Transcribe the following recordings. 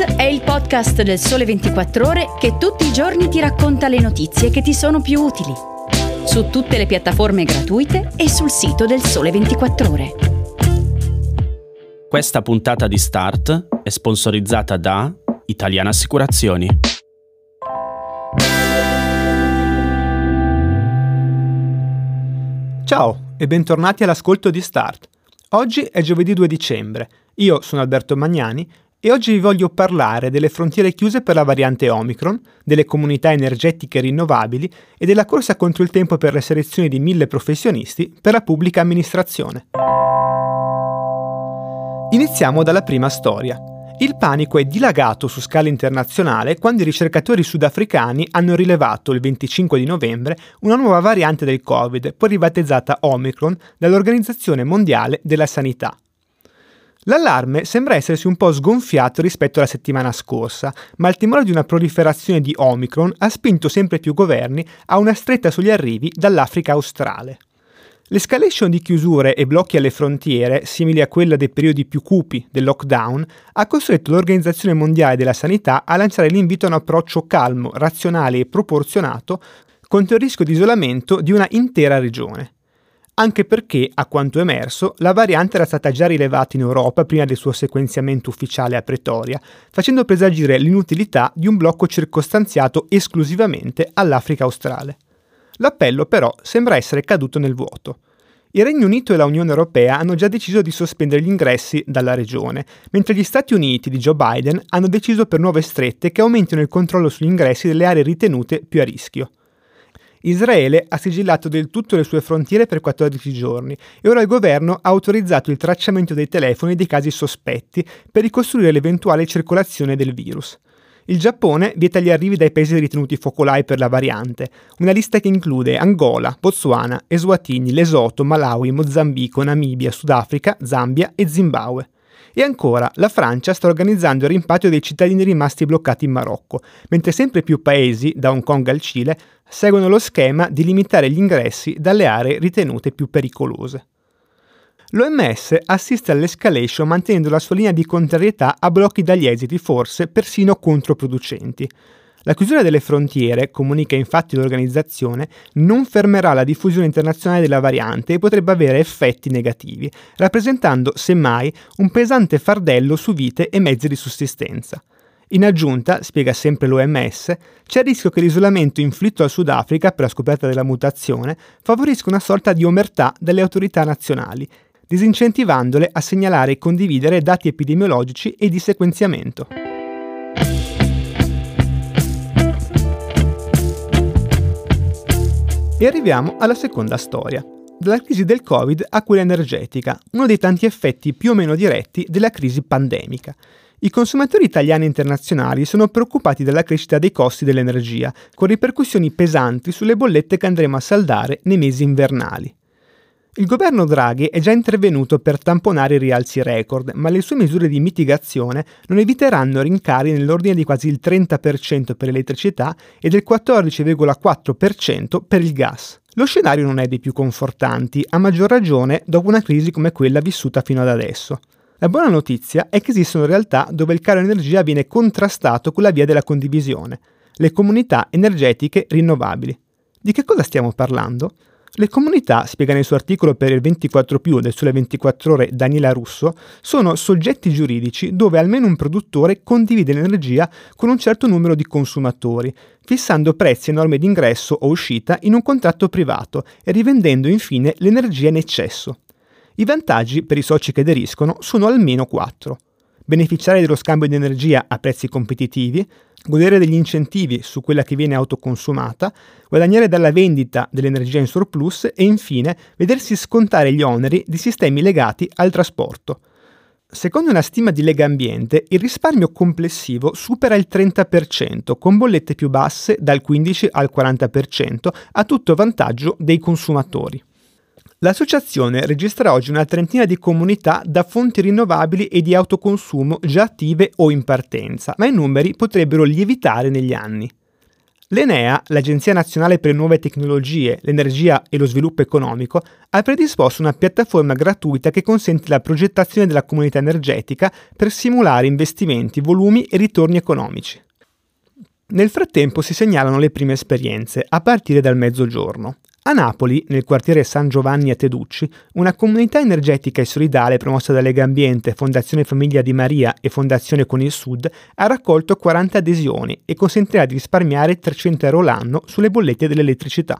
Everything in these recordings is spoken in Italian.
È il podcast del Sole 24 Ore che tutti i giorni ti racconta le notizie che ti sono più utili. Su tutte le piattaforme gratuite e sul sito del Sole 24 Ore. Questa puntata di Start è sponsorizzata da Italiana Assicurazioni. Ciao e bentornati all'ascolto di Start. Oggi è giovedì 2 dicembre. Io sono Alberto Magnani e oggi vi voglio parlare delle frontiere chiuse per la variante Omicron, delle comunità energetiche rinnovabili e della corsa contro il tempo per le selezioni di mille professionisti per la pubblica amministrazione. Iniziamo dalla prima storia. Il panico è dilagato su scala internazionale quando i ricercatori sudafricani hanno rilevato il 25 di novembre una nuova variante del Covid, poi ribattezzata Omicron dall'Organizzazione Mondiale della Sanità. L'allarme sembra essersi un po' sgonfiato rispetto alla settimana scorsa, ma il timore di una proliferazione di Omicron ha spinto sempre più governi a una stretta sugli arrivi dall'Africa australe. L'escalation di chiusure e blocchi alle frontiere, simili a quella dei periodi più cupi del lockdown, ha costretto l'Organizzazione Mondiale della Sanità a lanciare l'invito a un approccio calmo, razionale e proporzionato contro il rischio di isolamento di una intera regione. Anche perché, a quanto emerso, la variante era stata già rilevata in Europa prima del suo sequenziamento ufficiale a Pretoria, facendo presagire l'inutilità di un blocco circostanziato esclusivamente all'Africa australe. L'appello però sembra essere caduto nel vuoto. Il Regno Unito e la Unione Europea hanno già deciso di sospendere gli ingressi dalla regione, mentre gli Stati Uniti di Joe Biden hanno deciso per nuove strette che aumentino il controllo sugli ingressi delle aree ritenute più a rischio. Israele ha sigillato del tutto le sue frontiere per 14 giorni e ora il governo ha autorizzato il tracciamento dei telefoni dei casi sospetti per ricostruire l'eventuale circolazione del virus. Il Giappone vieta gli arrivi dai paesi ritenuti focolai per la variante, una lista che include Angola, Botswana, Eswatini, Lesotho, Malawi, Mozambico, Namibia, Sudafrica, Zambia e Zimbabwe. E ancora, la Francia sta organizzando il rimpatrio dei cittadini rimasti bloccati in Marocco, mentre sempre più paesi, da Hong Kong al Cile, seguono lo schema di limitare gli ingressi dalle aree ritenute più pericolose. L'OMS assiste all'escalation mantenendo la sua linea di contrarietà a blocchi dagli esiti forse persino controproducenti. La chiusura delle frontiere, comunica infatti l'organizzazione, non fermerà la diffusione internazionale della variante e potrebbe avere effetti negativi, rappresentando semmai un pesante fardello su vite e mezzi di sussistenza. In aggiunta, spiega sempre l'OMS, c'è il rischio che l'isolamento inflitto al Sudafrica per la scoperta della mutazione favorisca una sorta di omertà delle autorità nazionali disincentivandole a segnalare e condividere dati epidemiologici e di sequenziamento. E arriviamo alla seconda storia, dalla crisi del Covid a quella energetica, uno dei tanti effetti più o meno diretti della crisi pandemica. I consumatori italiani e internazionali sono preoccupati dalla crescita dei costi dell'energia, con ripercussioni pesanti sulle bollette che andremo a saldare nei mesi invernali. Il governo Draghi è già intervenuto per tamponare i rialzi record, ma le sue misure di mitigazione non eviteranno rincari nell'ordine di quasi il 30% per l'elettricità e del 14,4% per il gas. Lo scenario non è dei più confortanti, a maggior ragione dopo una crisi come quella vissuta fino ad adesso. La buona notizia è che esistono realtà dove il caro energia viene contrastato con la via della condivisione, le comunità energetiche rinnovabili. Di che cosa stiamo parlando? Le comunità, spiega nel suo articolo per il 24 più del Sole 24 ore Daniela Russo, sono soggetti giuridici dove almeno un produttore condivide l'energia con un certo numero di consumatori, fissando prezzi e norme di ingresso o uscita in un contratto privato e rivendendo infine l'energia in eccesso. I vantaggi per i soci che aderiscono sono almeno quattro beneficiare dello scambio di energia a prezzi competitivi, godere degli incentivi su quella che viene autoconsumata, guadagnare dalla vendita dell'energia in surplus e infine vedersi scontare gli oneri di sistemi legati al trasporto. Secondo una stima di Lega Ambiente, il risparmio complessivo supera il 30%, con bollette più basse dal 15 al 40%, a tutto vantaggio dei consumatori. L'associazione registra oggi una trentina di comunità da fonti rinnovabili e di autoconsumo già attive o in partenza, ma i numeri potrebbero lievitare negli anni. L'Enea, l'Agenzia Nazionale per le Nuove Tecnologie, l'Energia e lo Sviluppo Economico, ha predisposto una piattaforma gratuita che consente la progettazione della comunità energetica per simulare investimenti, volumi e ritorni economici. Nel frattempo si segnalano le prime esperienze, a partire dal mezzogiorno. A Napoli, nel quartiere San Giovanni a Teducci, una comunità energetica e solidale promossa da Lega Ambiente, Fondazione Famiglia di Maria e Fondazione Con il Sud ha raccolto 40 adesioni e consentirà di risparmiare 300 euro l'anno sulle bollette dell'elettricità.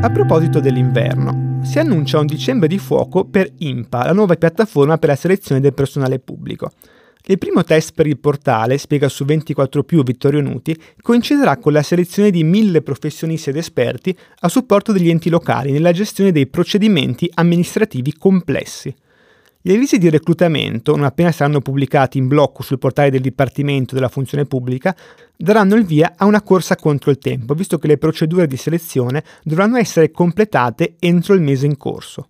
A proposito dell'inverno, si annuncia un dicembre di fuoco per IMPA, la nuova piattaforma per la selezione del personale pubblico. Il primo test per il portale, spiega su 24 più Vittorio Nuti, coinciderà con la selezione di mille professionisti ed esperti a supporto degli enti locali nella gestione dei procedimenti amministrativi complessi. Gli avvisi di reclutamento, non appena saranno pubblicati in blocco sul portale del Dipartimento della Funzione Pubblica, daranno il via a una corsa contro il tempo, visto che le procedure di selezione dovranno essere completate entro il mese in corso.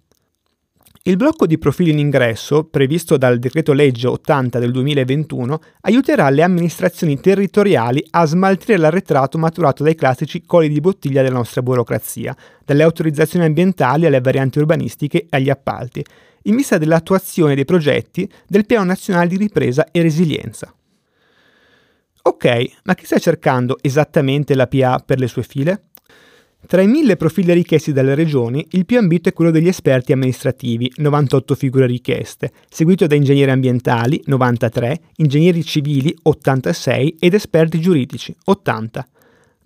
Il blocco di profili in ingresso, previsto dal decreto legge 80 del 2021, aiuterà le amministrazioni territoriali a smaltire l'arretrato maturato dai classici colli di bottiglia della nostra burocrazia, dalle autorizzazioni ambientali alle varianti urbanistiche e agli appalti, in vista dell'attuazione dei progetti del Piano Nazionale di Ripresa e Resilienza. Ok, ma chi sta cercando esattamente la PA per le sue file? Tra i mille profili richiesti dalle regioni, il più ambito è quello degli esperti amministrativi, 98 figure richieste, seguito da ingegneri ambientali, 93, ingegneri civili, 86 ed esperti giuridici, 80.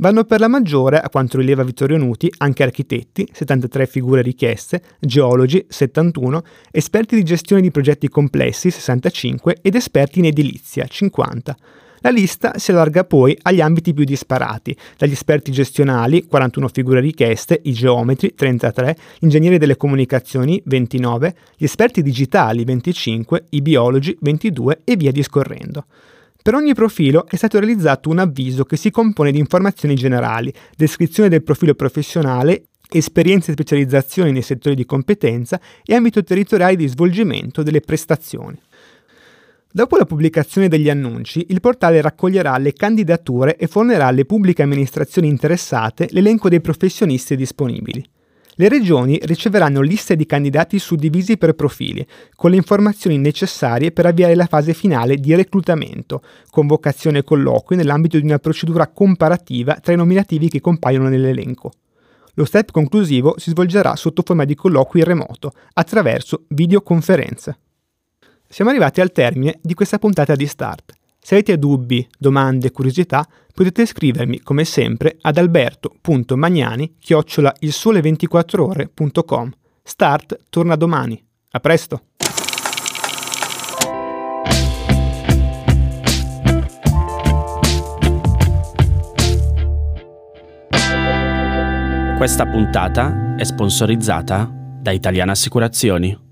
Vanno per la maggiore, a quanto rileva Vittorio Nuti, anche architetti, 73 figure richieste, geologi, 71, esperti di gestione di progetti complessi, 65, ed esperti in edilizia, 50. La lista si allarga poi agli ambiti più disparati, dagli esperti gestionali, 41 figure richieste, i geometri, 33, ingegneri delle comunicazioni, 29, gli esperti digitali, 25, i biologi, 22 e via discorrendo. Per ogni profilo è stato realizzato un avviso che si compone di informazioni generali, descrizione del profilo professionale, esperienze e specializzazioni nei settori di competenza e ambito territoriale di svolgimento delle prestazioni. Dopo la pubblicazione degli annunci, il portale raccoglierà le candidature e fornirà alle pubbliche amministrazioni interessate l'elenco dei professionisti disponibili. Le regioni riceveranno liste di candidati suddivisi per profili, con le informazioni necessarie per avviare la fase finale di reclutamento, convocazione e colloqui nell'ambito di una procedura comparativa tra i nominativi che compaiono nell'elenco. Lo step conclusivo si svolgerà sotto forma di colloqui remoto, attraverso videoconferenze. Siamo arrivati al termine di questa puntata di Start. Se avete dubbi, domande, curiosità, potete scrivermi come sempre ad alberto.magnani chiocciola il sole 24 ore.com. Start torna domani. A presto! Questa puntata è sponsorizzata da Italiana Assicurazioni.